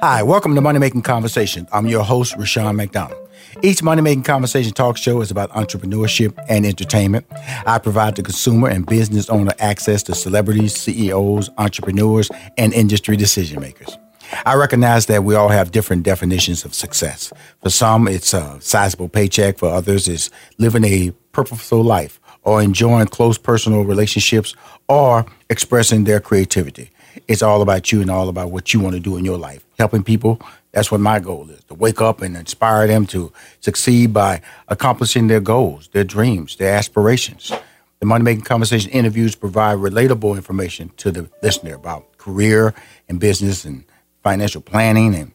Hi, welcome to Money Making Conversation. I'm your host, Rushion McDonald. Each Money Making Conversation talk show is about entrepreneurship and entertainment. I provide the consumer and business owner access to celebrities, CEOs, entrepreneurs, and industry decision makers. I recognize that we all have different definitions of success. For some, it's a sizable paycheck. For others, it's living a purposeful life or enjoying close personal relationships or expressing their creativity. It's all about you and all about what you want to do in your life. Helping people, that's what my goal is to wake up and inspire them to succeed by accomplishing their goals, their dreams, their aspirations. The Money Making Conversation interviews provide relatable information to the listener about career and business and financial planning and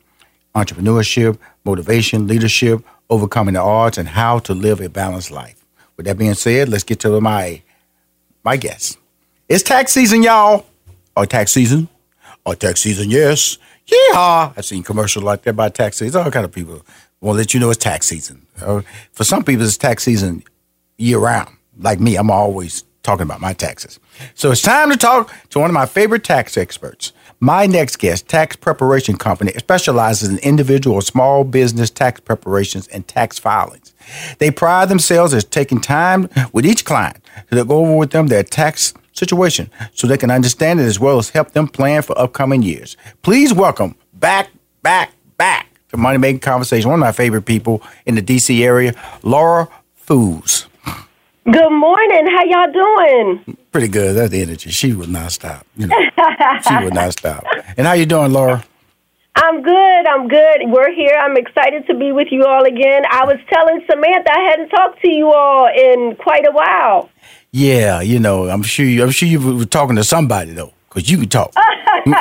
entrepreneurship, motivation, leadership, overcoming the odds, and how to live a balanced life. With that being said, let's get to my my guest. It's tax season, y'all. Or tax season. Or tax season, yes. Yeah. I've seen commercials like that about tax season. All kind of people want to let you know it's tax season. Uh, for some people, it's tax season year round. Like me, I'm always talking about my taxes. So it's time to talk to one of my favorite tax experts. My next guest, Tax Preparation Company, specializes in individual small business tax preparations and tax filings. They pride themselves as taking time with each client to go over with them their tax situation so they can understand it as well as help them plan for upcoming years. Please welcome back, back, back to Money Making Conversation, one of my favorite people in the DC area, Laura Foos. Good morning. How y'all doing? Pretty good. That's the energy. She would not stop. You know, she would not stop. And how you doing, Laura? I'm good. I'm good. We're here. I'm excited to be with you all again. I was telling Samantha I hadn't talked to you all in quite a while. Yeah, you know, I'm sure. You, I'm sure you were talking to somebody though, because you can talk. you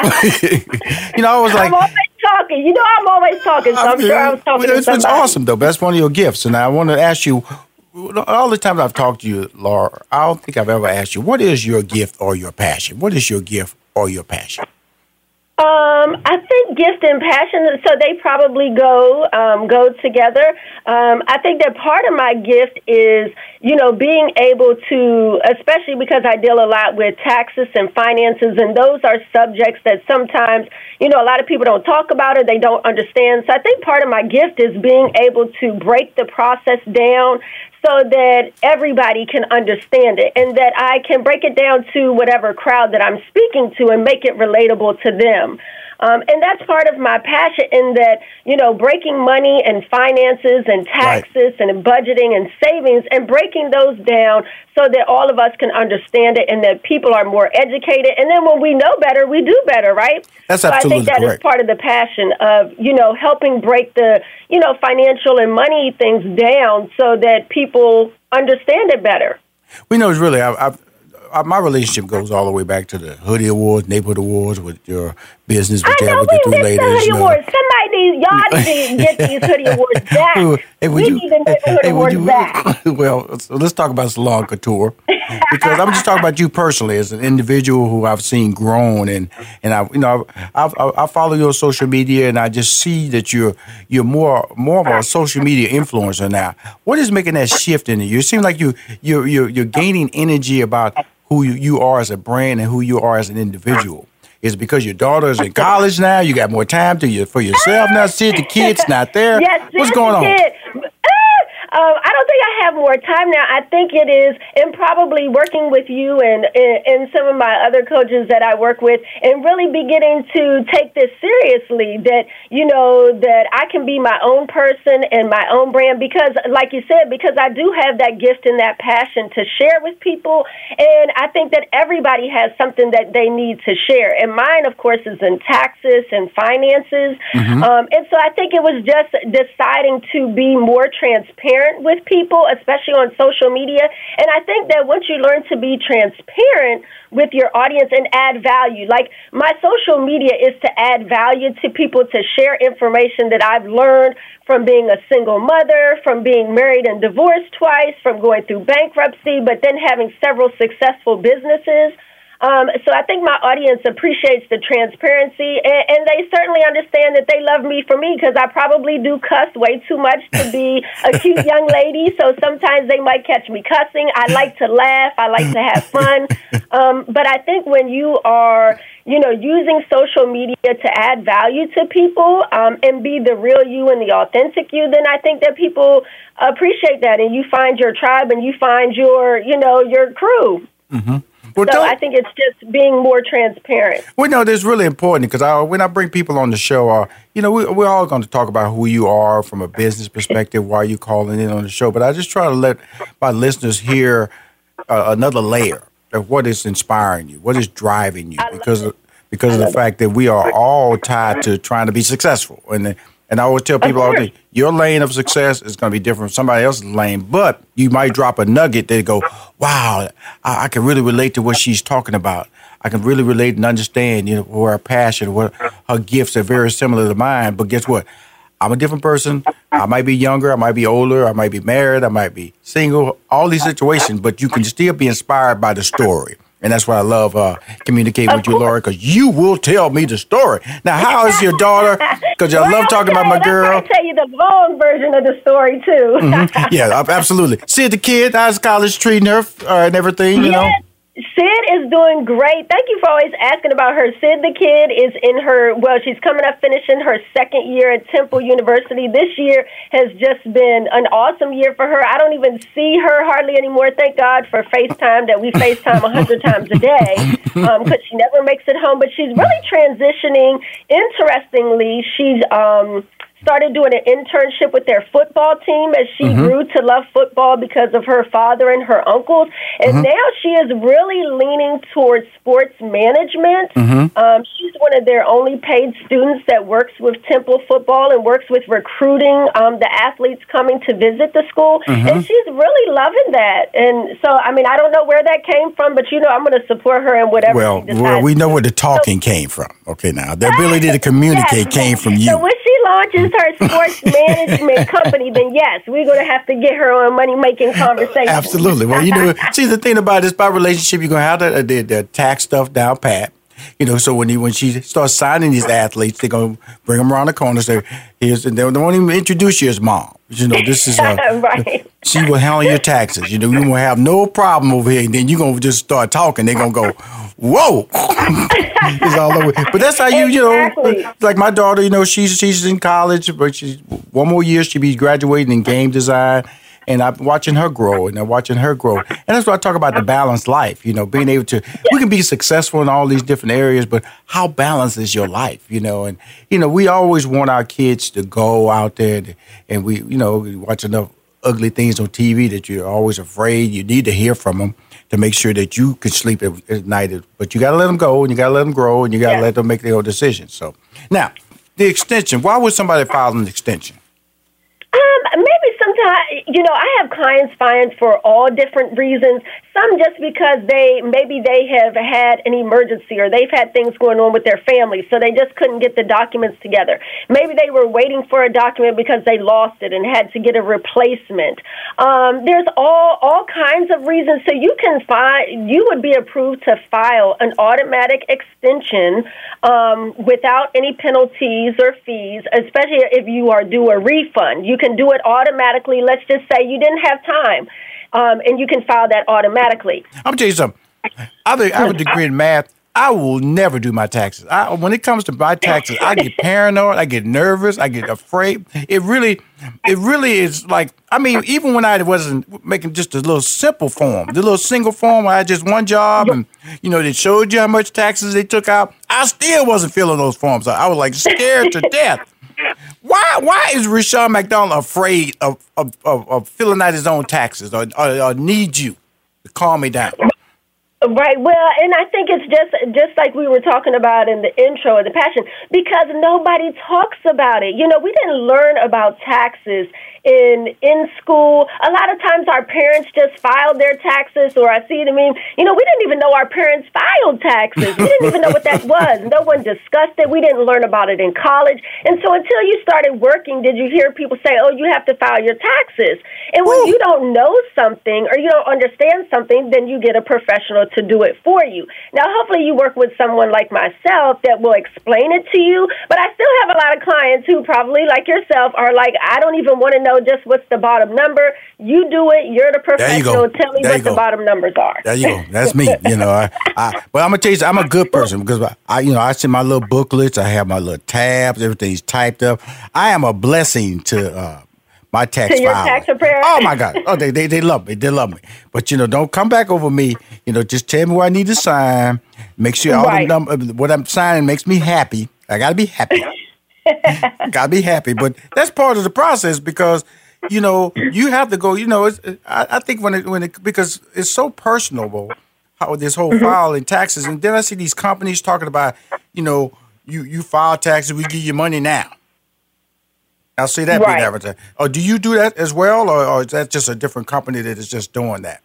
know, I was like, I'm always talking. You know, I'm always talking. So I'm, sure I was talking it's, to somebody. it's awesome though. That's one of your gifts, and I want to ask you. All the times I've talked to you, Laura, I don't think I've ever asked you what is your gift or your passion. What is your gift or your passion? Um, I think gift and passion, so they probably go um, go together. Um, I think that part of my gift is, you know, being able to, especially because I deal a lot with taxes and finances, and those are subjects that sometimes, you know, a lot of people don't talk about or they don't understand. So I think part of my gift is being able to break the process down so that everybody can understand it and that I can break it down to whatever crowd that I'm speaking to and make it relatable to them. Um, and that's part of my passion in that, you know, breaking money and finances and taxes right. and budgeting and savings and breaking those down so that all of us can understand it and that people are more educated. And then when we know better, we do better, right? That's so absolutely I think that correct. is part of the passion of, you know, helping break the, you know, financial and money things down so that people understand it better. We know it's really, I, I've, I, my relationship goes all the way back to the Hoodie Awards, Neighborhood Awards with your business, you know we ladies. the Hoodie you. Awards. Somebody y'all need to get these Hoodie Awards back. Hey, we you- need the Neighborhood hey, Awards you- back. well, so let's talk about Salon Couture because I'm just talking about you personally as an individual who I've seen grown and and I you know I, I, I follow your social media and I just see that you're you're more more of a social media influencer now. What is making that shift in you? It seems like you you you're, you're gaining energy about who you, you are as a brand and who you are as an individual. Is it because your daughter's in college now? You got more time to you for yourself now. See the kids not there. Yes, What's going on? it. Um, I don't think I have more time now. I think it is, and probably working with you and, and and some of my other coaches that I work with, and really beginning to take this seriously. That you know that I can be my own person and my own brand because, like you said, because I do have that gift and that passion to share with people, and I think that everybody has something that they need to share. And mine, of course, is in taxes and finances, um, and so I think it was just deciding to be more transparent with people, especially on social media. And I think that once you learn to be transparent with your audience and add value, like my social media is to add value to people to share information that I've learned from being a single mother, from being married and divorced twice, from going through bankruptcy, but then having several successful businesses. Um, so I think my audience appreciates the transparency, and, and they certainly understand that they love me for me because I probably do cuss way too much to be a cute young lady. So sometimes they might catch me cussing. I like to laugh. I like to have fun. Um, but I think when you are, you know, using social media to add value to people um, and be the real you and the authentic you, then I think that people appreciate that, and you find your tribe and you find your, you know, your crew. Mm-hmm. Well, so I think it's just being more transparent. Well, no, that's really important because I, when I bring people on the show, uh, you know, we, we're all going to talk about who you are from a business perspective, why you calling in on the show. But I just try to let my listeners hear uh, another layer of what is inspiring you, what is driving you, because of, because of the fact that we are all tied to trying to be successful. And and I always tell people all day, your lane of success is going to be different from somebody else's lane, but you might drop a nugget that go, wow, I, I, can really relate to what she's talking about. I can really relate and understand, you know, her passion, what her gifts are very similar to mine. But guess what? I'm a different person. I might be younger, I might be older, I might be married, I might be single, all these situations, but you can still be inspired by the story. And that's why I love uh, communicating with you, Laura, because you will tell me the story. Now, how is your daughter? Because I well, love talking about my girl. I tell you the long version of the story too. mm-hmm. Yeah, absolutely. See the kid, how's college treating her uh, and everything? You yes. know. Sid is doing great. Thank you for always asking about her. Sid the kid is in her, well, she's coming up finishing her second year at Temple University. This year has just been an awesome year for her. I don't even see her hardly anymore. Thank God for FaceTime that we FaceTime a hundred times a day because um, she never makes it home. But she's really transitioning. Interestingly, she's. Um, started doing an internship with their football team as she mm-hmm. grew to love football because of her father and her uncles. And mm-hmm. now she is really leaning towards sports management. Mm-hmm. Um, she's one of their only paid students that works with Temple football and works with recruiting um, the athletes coming to visit the school. Mm-hmm. And she's really loving that. And so, I mean, I don't know where that came from, but you know, I'm going to support her in whatever. Well, well we know where the talking so, came from. Okay, now the ability to communicate yes. came from you. So when she launches her sports management company, then yes, we're going to have to get her on money making conversation. Absolutely. Well, you know, see the thing about this by relationship, you're going to have the, the, the tax stuff down pat. You know, so when he, when she starts signing these athletes, they're gonna bring them around the corner. Say, "Here's," they won't even introduce you as mom. You know, this is uh, right. She will handle your taxes. You know, you won't have no problem over here. And then you're gonna just start talking. They're gonna go, "Whoa!" it's all over. But that's how you, you know, like my daughter. You know, she's she's in college, but she's one more year. She'll be graduating in game design and I'm watching her grow and I'm watching her grow. And that's what I talk about the balanced life, you know, being able to, we can be successful in all these different areas, but how balanced is your life, you know? And, you know, we always want our kids to go out there and, and we, you know, watch enough ugly things on TV that you're always afraid. You need to hear from them to make sure that you can sleep at, at night. But you got to let them go and you got to let them grow and you got to yeah. let them make their own decisions. So now, the extension, why would somebody file an extension? Um, maybe sometimes, you know, I have clients find for all different reasons. Some just because they maybe they have had an emergency or they've had things going on with their family, so they just couldn't get the documents together. Maybe they were waiting for a document because they lost it and had to get a replacement. Um, there's all all kinds of reasons. So you can find you would be approved to file an automatic extension um, without any penalties or fees, especially if you are due a refund. You can do it automatically. Let's just say you didn't have time, um, and you can file that automatically. I'm gonna tell you something. I have a degree in math. I will never do my taxes. I, when it comes to my taxes, I get paranoid. I get nervous. I get afraid. It really, it really is like. I mean, even when I wasn't making just a little simple form, the little single form, where I had just one job, and you know, they showed you how much taxes they took out. I still wasn't filling those forms. I was like scared to death. Why why is Rushion McDonald afraid of, of, of, of filling out his own taxes or, or, or need you to calm me down? Right. Well, and I think it's just just like we were talking about in the intro of the passion because nobody talks about it. You know, we didn't learn about taxes in in school. A lot of times our parents just filed their taxes, or I see. I mean, you know, we didn't even know our parents filed taxes. We didn't even know what that was. No one discussed it. We didn't learn about it in college. And so until you started working, did you hear people say, "Oh, you have to file your taxes"? And when you don't know something or you don't understand something, then you get a professional to do it for you. Now, hopefully, you work with someone like myself that will explain it to you. But I still have a lot of clients who probably, like yourself, are like, I don't even want to know just what's the bottom number. You do it. You're the professional. You Tell me there what the bottom numbers are. There you go. That's me. You know, I, I well, I'm gonna tell you, I'm a good person because I, you know, I send my little booklets. I have my little tabs. Everything's typed up. I am a blessing to. Uh, my tax to your tax preparer. Oh my God! Oh, they, they they love me. They love me. But you know, don't come back over me. You know, just tell me what I need to sign. Make sure all right. the num- what I'm signing makes me happy. I gotta be happy. gotta be happy. But that's part of the process because you know you have to go. You know, I, I, think when it when it because it's so personable how this whole mm-hmm. filing taxes, and then I see these companies talking about you know you you file taxes, we give you money now. I see that right. being advertised. Oh, do you do that as well, or, or is that just a different company that is just doing that?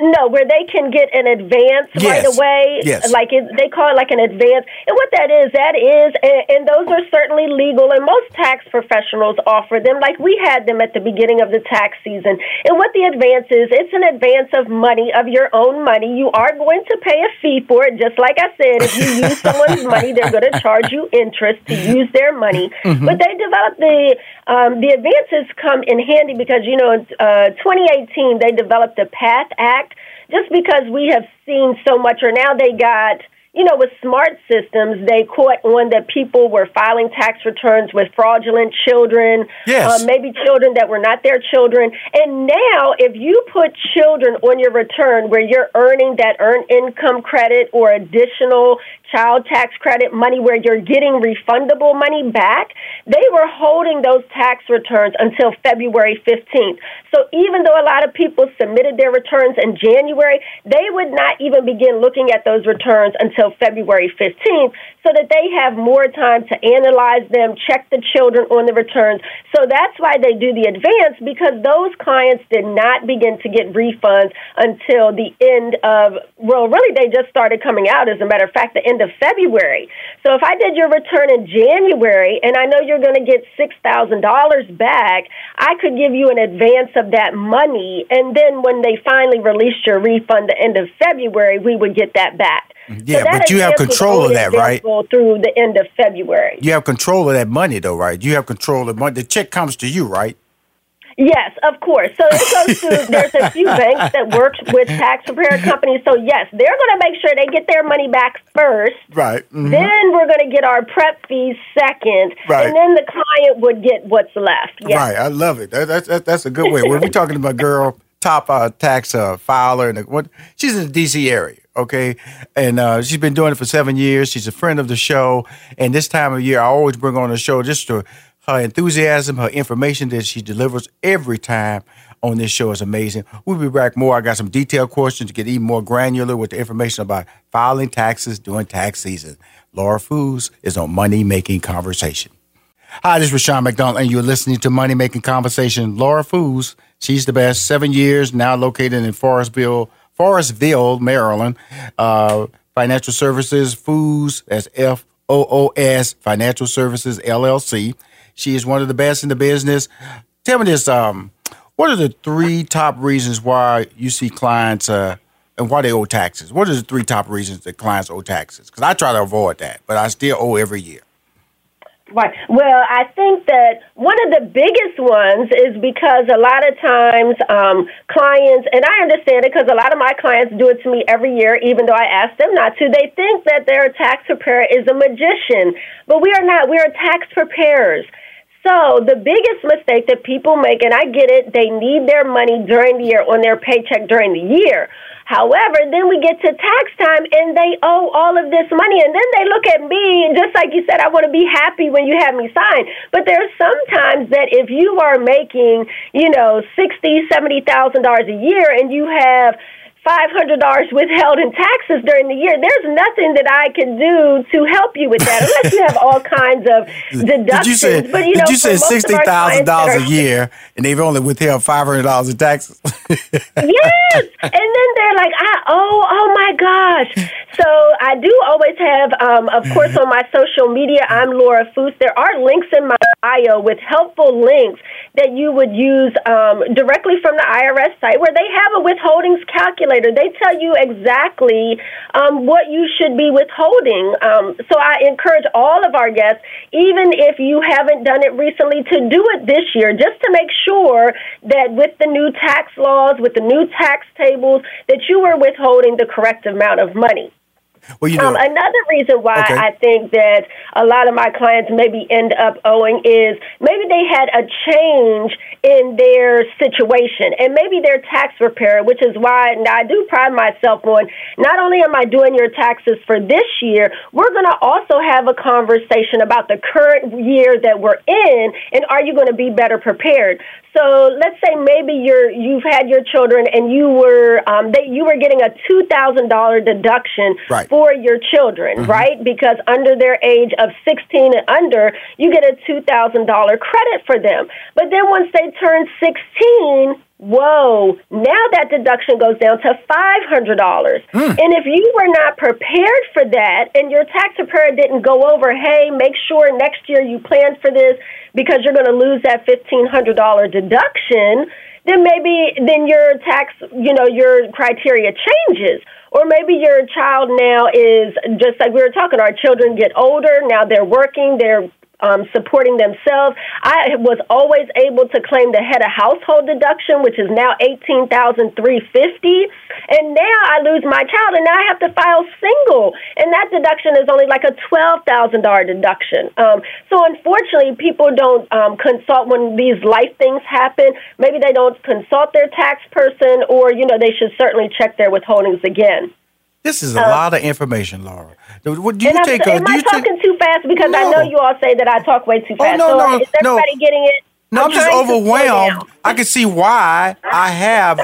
No, where they can get an advance yes. right away. Yes. Like it, they call it like an advance. And what that is, that is, and, and, those are certainly legal, and most tax professionals offer them. Like we had them at the beginning of the tax season. And what the advance is, it's an advance of money, of your own money. You are going to pay a fee for it, just like I said. If you use someone's money, they're going to charge you interest to use their money. Mm-hmm. But they developed the um, the advances come in handy because you know, in uh, 2018 they developed the PATH Act just because we have seen so much, or now they got you know, with smart systems, they caught on that people were filing tax returns with fraudulent children, yes. uh, maybe children that were not their children. And now, if you put children on your return where you're earning that earned income credit or additional child tax credit money where you're getting refundable money back, they were holding those tax returns until February 15th. So even though a lot of people submitted their returns in January, they would not even begin looking at those returns until February 15th so that they have more time to analyze them, check the children on the returns. So that's why they do the advance because those clients did not begin to get refunds until the end of, well, really, they just started coming out, as a matter of fact, the end of February. So if I did your return in January and I know you're going to get $6,000 back, I could give you an advance of that money. And then when they finally released your refund the end of February, we would get that back. Yeah, so but you have control of that, right? Through the end of February. You have control of that money, though, right? You have control of money. The check comes to you, right? Yes, of course. So it goes to there's a few banks that work with tax preparer companies. So yes, they're going to make sure they get their money back first. Right. Mm-hmm. Then we're going to get our prep fees second, right. and then the client would get what's left. Yes. Right. I love it. That, that, that's a good way. We're talking about girl top uh, tax uh, filer and what she's in the D.C. area okay? And uh, she's been doing it for seven years. She's a friend of the show. And this time of year, I always bring on the show just to her enthusiasm, her information that she delivers every time on this show is amazing. We'll be back more. I got some detailed questions to get even more granular with the information about filing taxes during tax season. Laura Foos is on Money Making Conversation. Hi, this is Rushion McDonald, and you're listening to Money Making Conversation. Laura Foos, she's the best. Seven years now, located in Forestville, Forestville, Maryland. Uh, financial Services, Foos, that's F O O S, Financial Services LLC. She is one of the best in the business. Tell me this: um, What are the three top reasons why you see clients uh, and why they owe taxes? What are the three top reasons that clients owe taxes? Because I try to avoid that, but I still owe every year. Right. Well, I think that one of the biggest ones is because a lot of times um, clients, and I understand it because a lot of my clients do it to me every year, even though I ask them not to. They think that their tax preparer is a magician, but we are not. We are tax preparers. So the biggest mistake that people make, and I get it, they need their money during the year on their paycheck during the year. However, then we get to tax time and they owe all of this money. And then they look at me, just like you said, I want to be happy when you have me sign. But there's sometimes that if you are making, you know, sixty, seventy thousand dollars a year and you have $500 withheld in taxes during the year. There's nothing that I can do to help you with that unless you have all kinds of deductions. Did you say, but, you know, you say $60,000 a year and they've only withheld $500 in taxes? yes. And then they're like, I, oh, oh my gosh. So I do always have, um, of course, on my social media, I'm Laura Foos. There are links in my bio with helpful links that you would use um, directly from the IRS site where they have a withholdings calculator They tell you exactly um, what you should be withholding. Um, so I encourage all of our guests, even if you haven't done it recently, to do it this year, just to make sure that with the new tax laws, with the new tax tables, that you are withholding the correct amount of money. Well, you know, um, another reason why Okay. I think that a lot of my clients maybe end up owing is maybe they had a change in their situation and maybe their tax preparer, which is why I do pride myself on not only am I doing your taxes for this year, we're going to also have a conversation about the current year that we're in and are you going to be better prepared. So let's say maybe you're you've had your children and you were um, they you were getting a two thousand dollar deduction Right. for your children, right? Because under their age of sixteen and under, you get a two thousand dollar credit for them. But then once they turn sixteen, whoa! Now that deduction goes down to five hundred dollars. Hmm. And if you were not prepared for that, and your tax preparer didn't go over, hey, make sure next year you plan for this because you're going to lose that fifteen hundred dollar deduction, then maybe then your tax, you know, your criteria changes. Or maybe your child now is just like we were talking. Our children get older now; they're working, they're um, supporting themselves. I was always able to claim the head of household deduction, which is now eighteen thousand three fifty, and now I lose my child, and now I have to file single, and that deduction is only like a twelve thousand dollar deduction. Um, so unfortunately, people don't um, consult when these life things happen. Maybe they don't consult their tax person, or you know they should certainly check their withholdings again. This is a lot of information, Laura. Do what- do you I'm, take? a- am do I you take? talking too fast? Because I know you all say that I talk way too Oh, fast. no, so no, is no. everybody getting it? No, I'm just to slow overwhelmed. I can see why I have.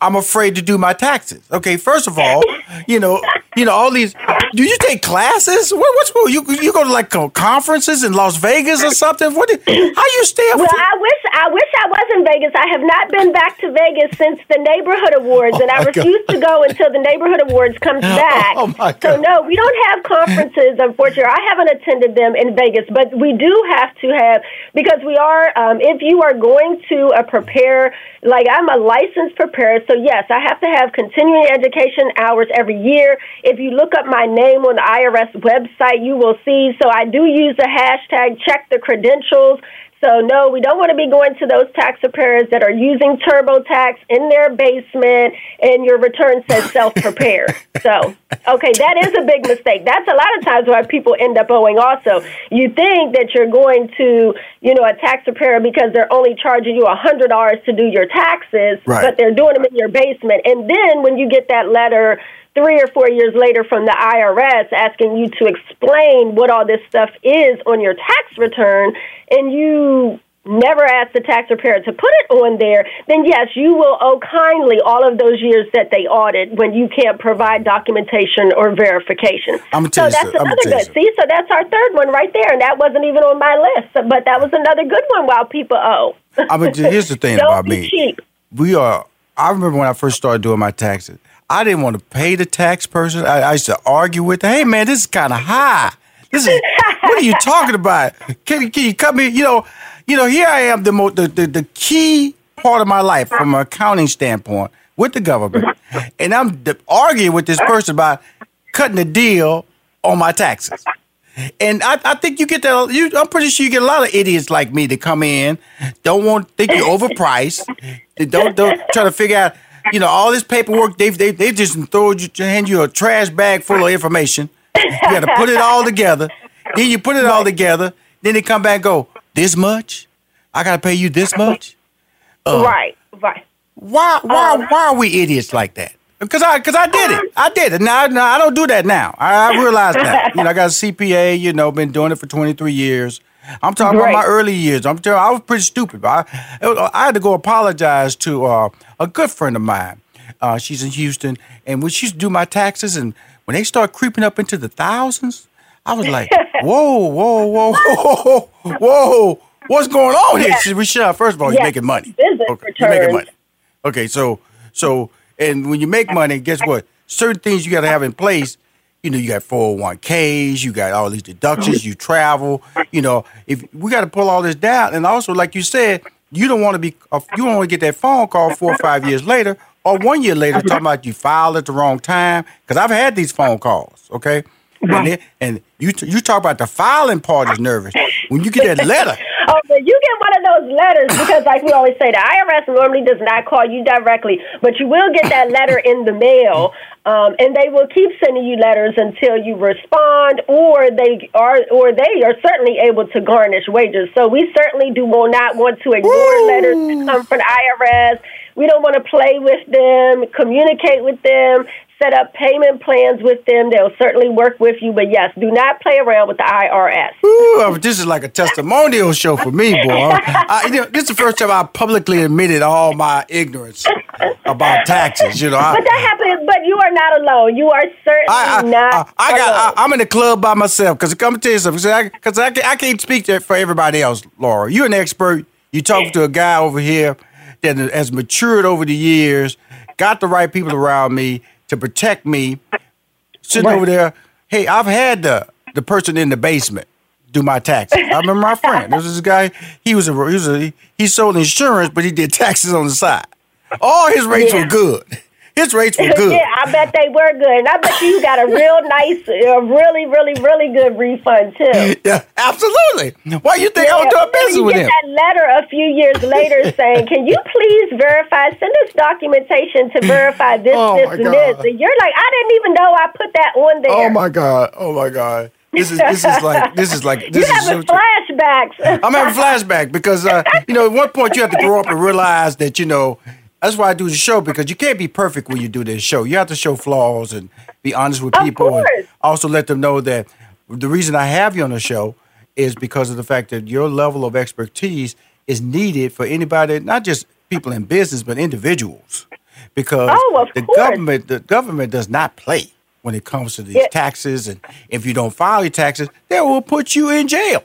I'm afraid to do my taxes. Okay, first of all, you know, you know all these. Do you take classes? What, what's going? You you go to like conferences in Las Vegas or something? What? do- How you stay up? Well, for- I wish I wish I was in Vegas. I have not been back to Vegas since the neighborhood awards, and Oh, I my God. refuse to go until the neighborhood awards comes back. Oh, my So no, we don't have conferences. Unfortunately, I haven't attended them in Vegas, but we do have to have because we are. Um, if you are going to uh, prepare, like I'm a licensed preparer, so yes, I have to have continuing education hours every year. If you look up my name on the IRS website, you will see. So I do use the hashtag check the credentials. So no, we don't want to be going to those tax preparers that are using TurboTax in their basement, and your return says self-prepare. so okay, that is a big mistake. That's a lot of times why people end up owing. Also, you think that you're going to, you know, a tax preparer because they're only charging you a hundred dollars to do your taxes, Right. but they're doing them in your basement, and then when you get that letter three or four years later from the IRS asking you to explain what all this stuff is on your tax return, and you never ask the tax preparer to put it on there, then yes, you will owe kindly all of those years that they audit when you can't provide documentation or verification. Tell so you that's. I'ma another good. See, so that's our third one right there, and that wasn't even on my list, but that was another good one while people owe. I mean, here's the thing about me. cheap. we are. I remember when I first started doing my taxes. I didn't want to pay the tax person. I, I used to argue with, "Hey, man, this is kind of high. This is what are you talking about? Can, can you cut me? You know, you know. Here I am, the, mo- the the key part of my life from an accounting standpoint with the government, and I'm d- arguing with this person about cutting the deal on my taxes. And I, I think you get that. You, I'm pretty sure you get a lot of idiots like me to come in, don't want think you're overpriced. Don't don't try to figure out. You know all this paperwork. They they they just throw you hand you a trash bag full of information. You got to put it all together. Then you put it all together. Then they come back and go this much. I got to pay you this much. Uh, right, right. Why why Um, why are we idiots like that? Because I because I did it. I did it. Now, now I don't do that now. I, I realize that. You know, I got a CPA. You know, been doing it for 23 years. I'm talking Right. about my early years. I'm telling. I was pretty stupid. But I, I had to go apologize to uh, a good friend of mine. Uh, she's in Houston, and when she used to do my taxes, and when they start creeping up into the thousands, I was like, whoa, whoa, whoa, whoa, whoa, what's going on here? Yeah. She said, first of all, you're making money. Okay, you're making money. Okay, so so and when you make money, guess what? Certain things you got to have in place. You know, you got 401ks, you got all these deductions, you travel. You know, if we got to pull all this down, and also like you said, you don't want to be, uh, you don't want to get that phone call four or five years later. or one year later talking about you filed at the wrong time. Because I've had these phone calls, okay? And, then, and you you talk about the filing part is nervous. When you get that letter, oh, but you get one of those letters because, like we always say, the IRS normally does not call you directly, but you will get that letter in the mail, um, and they will keep sending you letters until you respond, or they are, or they are certainly able to garnish wages. So we certainly do will not want to ignore Ooh. letters that come from the IRS. We don't want to play with them, communicate with them, set up payment plans with them. They'll certainly work with you, but yes, do not play around with the IRS. Ooh, this is like a testimonial show for me, boy. I, you know, this is the first time I publicly admitted all my ignorance about taxes. You know, I, but that happens. But you are not alone. You are certainly I, I, not. I, got. I, am in the club by myself because come tell you something. Because I, I, can't speak for everybody else, Laura. You're an expert. You talk to a guy over here that has matured over the years, got the right people around me to protect me, sitting right. over there. Hey, I've had the the person in the basement do my taxes. I remember my friend. There was this guy. He was a he was a he sold insurance, but he did taxes on the side. All his rates yeah. were good. His rates were good. yeah, I bet they were good. And I bet you got a real nice, a really, really, really good refund too. Yeah, absolutely. Why you think yeah, I'm doing business with him? Letter a few years later saying, "Can you please verify? Send us documentation to verify this, oh this, and this." And you're like, "I didn't even know I put that on there." Oh my God! Oh my God! This is this is like this is like this you is having so flashbacks. I'm having flashback because uh, you know at one point you have to grow up and realize that you know that's why I do the show because you can't be perfect when you do this show. You have to show flaws and be honest with people, and also let them know that the reason I have you on the show is because of the fact that your level of expertise is needed for anybody, not just people in business, but individuals. Because oh, the course. government, the government does not play when it comes to these taxes, and if you don't file your taxes, they will put you in jail.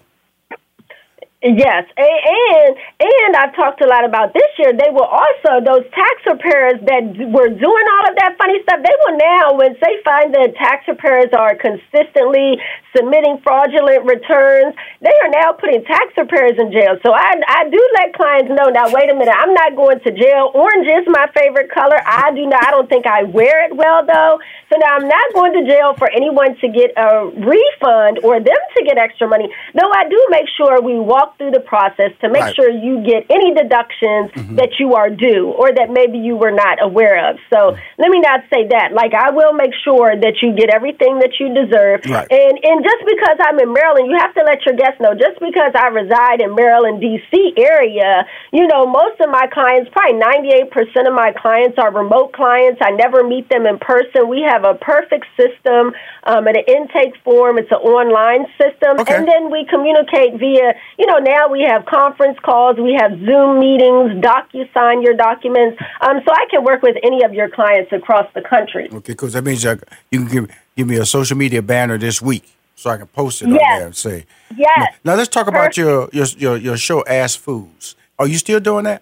Yes, and and I've talked a lot about this year. They will also those tax preparers that were doing all of that funny stuff. They will now, when they find that tax preparers are consistently submitting fraudulent returns, they are now putting tax preparers in jail. So I I do let clients know. Now wait a minute, I'm not going to jail. Orange is my favorite color. I do not. I don't think I wear it well though. So now I'm not going to jail for anyone to get a refund or them to get extra money. Though I do make sure we walk through the process to make right. sure you get any deductions mm-hmm. that you are due or that maybe you were not aware of. So mm-hmm. let me not say that. Like I will make sure that you get everything that you deserve. Right. And and just because I'm in Maryland, you have to let your guests know. Just because I reside in Maryland, D.C. area, you know, most of my clients, probably 98% of my clients are remote clients. I never meet them in person. We have a perfect system um, and an intake form. It's an online system, okay. and then we communicate via. You know, now we have conference calls, we have Zoom meetings, DocuSign your documents, um, so I can work with any of your clients across the country. Okay, because that means you can give give me a social media banner this week so I can post it yes. on there and say. Yes. Now, now let's talk about your, your your your show, Ask Foos. Are you still doing that?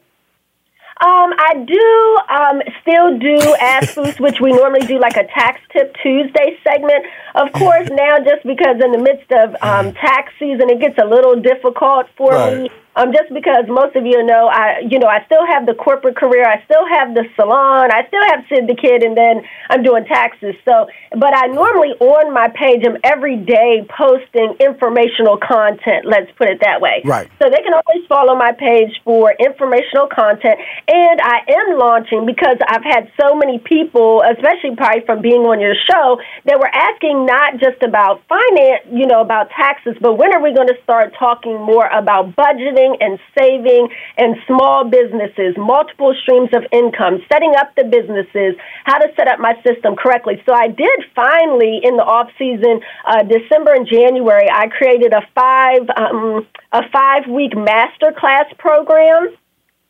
Um, I do um, still do Ask Foos, which we normally do like a Tax Tip Tuesday segment. Of course, now just because in the midst of um, tax season, it gets a little difficult for right. me um, just because most of you know, I you know I still have the corporate career, I still have the salon, I still have Sid the Kid, and then I'm doing taxes. So, but I normally on my page am every day posting informational content. Let's put it that way. Right. So they can always follow my page for informational content, and I am launching because I've had so many people, especially probably from being on your show, that were asking not just about finance, you know, about taxes, but when are we going to start talking more about budgeting? And saving and small businesses, multiple streams of income, setting up the businesses, how to set up my system correctly. So I did finally in the off season, uh, December and January, I created a five um, a five week master class program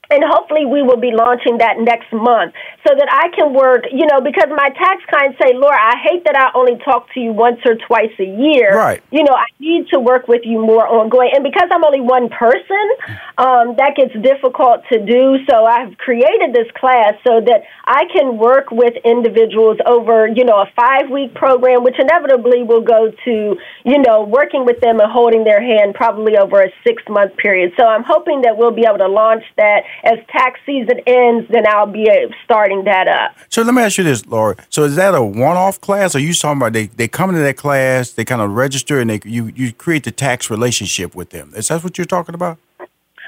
and hopefully we will be launching that next month so that I can work, you know, because my tax clients say, Laura, I hate that I only talk to you once or twice a year. Right. You know, I need to work with you more ongoing. And because I'm only one person, um, that gets difficult to do. So I've created this class so that I can work with individuals over, you know, a five week program, which inevitably will go to, you know, working with them and holding their hand probably over a six month period. So I'm hoping that we'll be able to launch that as tax season ends, then I'll be uh, starting that up. So let me ask you this, Laura. So is that a one-off class, or you talking about they, they come into that class, they kind of register, and they you you create the tax relationship with them? Is that what you're talking about?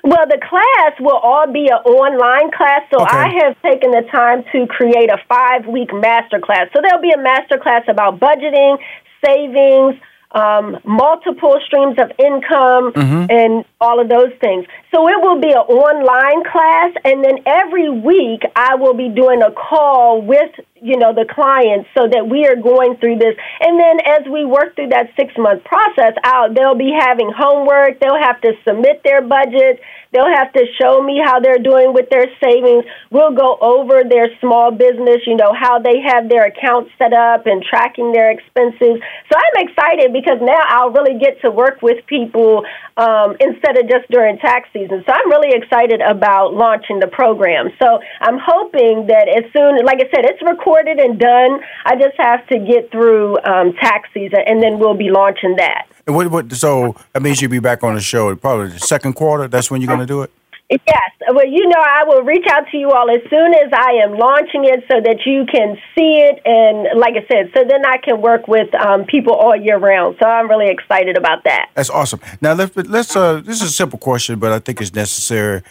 Well, the class will all be an online class, so okay. I have taken the time to create a five week master class. So there'll be a master class about budgeting, savings, um, multiple streams of income, mm-hmm. and all of those things. So it will be an online class, and then every week I will be doing a call with you know the clients so that we are going through this. And then as we work through that six month process out they'll be having homework. They'll have to submit their budget. They'll have to show me how they're doing with their savings. We'll go over their small business you know how they have their accounts set up and tracking their expenses. So i'm excited because now i'll really get to work with people um, instead of just during tax season. So i'm really excited about launching the program. So i'm hoping that as soon like i said it's recorded recorded and done. I just have to get through um, tax season, and then we'll be launching that. And what, what, so that means you'll be back on the show probably the second quarter. That's when you're going to do it. Yes. Well, you know, I will reach out to you all as soon as I am launching it so that you can see it. And like I said, so then I can work with um, people all year round. So I'm really excited about that. That's awesome. Now, let's, let's uh, this is a simple question, but I think it's necessary.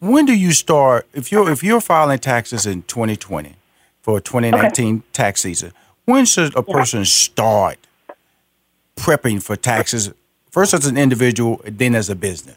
When do you start, if you're, if you're filing taxes in 2020, for 2019 okay. tax season. When should a person start prepping for taxes, first as an individual, then as a business?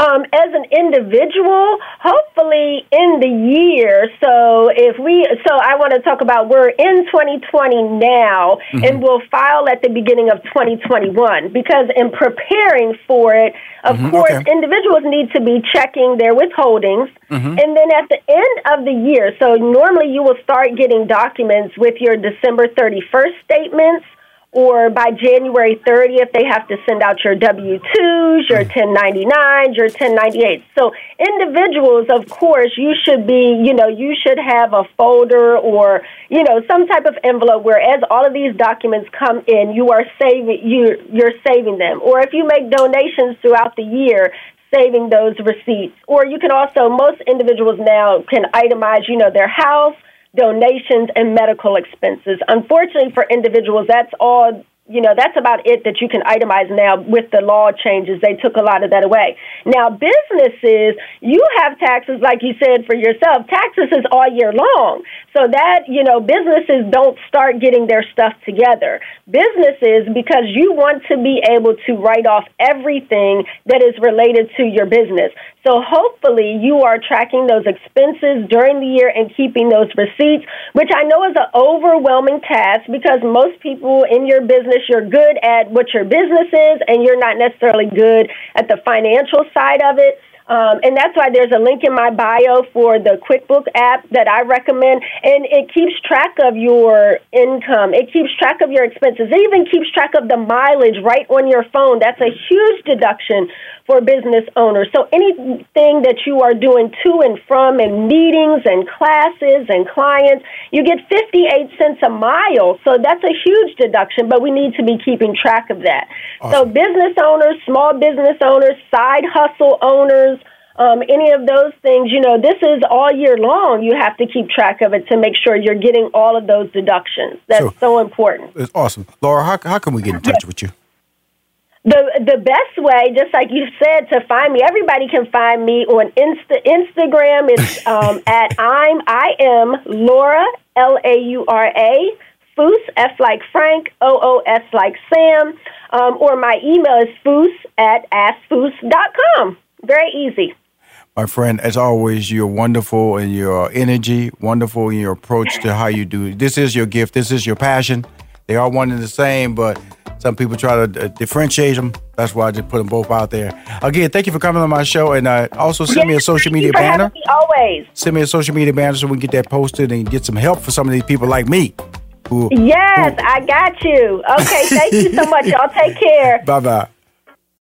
Um, as an individual, hopefully in the year. So if we, so I want to talk about we're in 2020 now, mm-hmm. and we'll file at the beginning of 2021 because in preparing for it, of mm-hmm, course, okay. individuals need to be checking their withholdings, mm-hmm. and then at the end of the year. So normally you will start getting documents with your December 31st statements or by January 30th, they have to send out your W 2s, your hmm. 1099s, your 1098s. So, individuals, of course, you should be, you know, you should have a folder or, you know, some type of envelope where as all of these documents come in, you are saving, you, you're saving them. Or if you make donations throughout the year, saving those receipts. Or you can also, most individuals now can itemize, you know, their house donations, and medical expenses. Unfortunately, for individuals, that's all you know, that's about it that you can itemize now with the law changes. They took a lot of that away. Now, businesses, you have taxes, like you said for yourself. Taxes is all year long. So that, you know, businesses don't start getting their stuff together. Businesses, because you want to be able to write off everything that is related to your business. So hopefully you are tracking those expenses during the year and keeping those receipts, which I know is an overwhelming task because most people in your business, you're good at what your business is and you're not necessarily good at the financial side of it. Um, and that's why there's a link in my bio for the QuickBook app that I recommend. And it keeps track of your income, it keeps track of your expenses, it even keeps track of the mileage right on your phone. That's a huge deduction for business owners. So anything that you are doing to and from and meetings and classes and clients, you get 58 cents a mile. So that's a huge deduction, but we need to be keeping track of that. Awesome. So business owners, small business owners, side hustle owners, um, any of those things, you know, this is all year long. You have to keep track of it to make sure you're getting all of those deductions. That's so, so important. It's awesome. Laura, how, how can we get in touch with you? The the best way, just like you said, to find me, everybody can find me on Insta, Instagram. It's um, at I'm I am Laura L A U R A Foos F like Frank O O S like Sam, um, or my email is foos at askfoos.com. Very easy. My friend, as always, you're wonderful in your energy, wonderful in your approach to how you do. This is your gift. This is your passion. They are one and the same, but some people try to uh, differentiate them. That's why I just put them both out there. Again, thank you for coming on my show, and uh, also send yes, me a social media banner. always send me a social media banner so we can get that posted and get some help for some of these people like me. Who, yes, who... I got you. Okay, thank you so much. Y'all take care. Bye bye.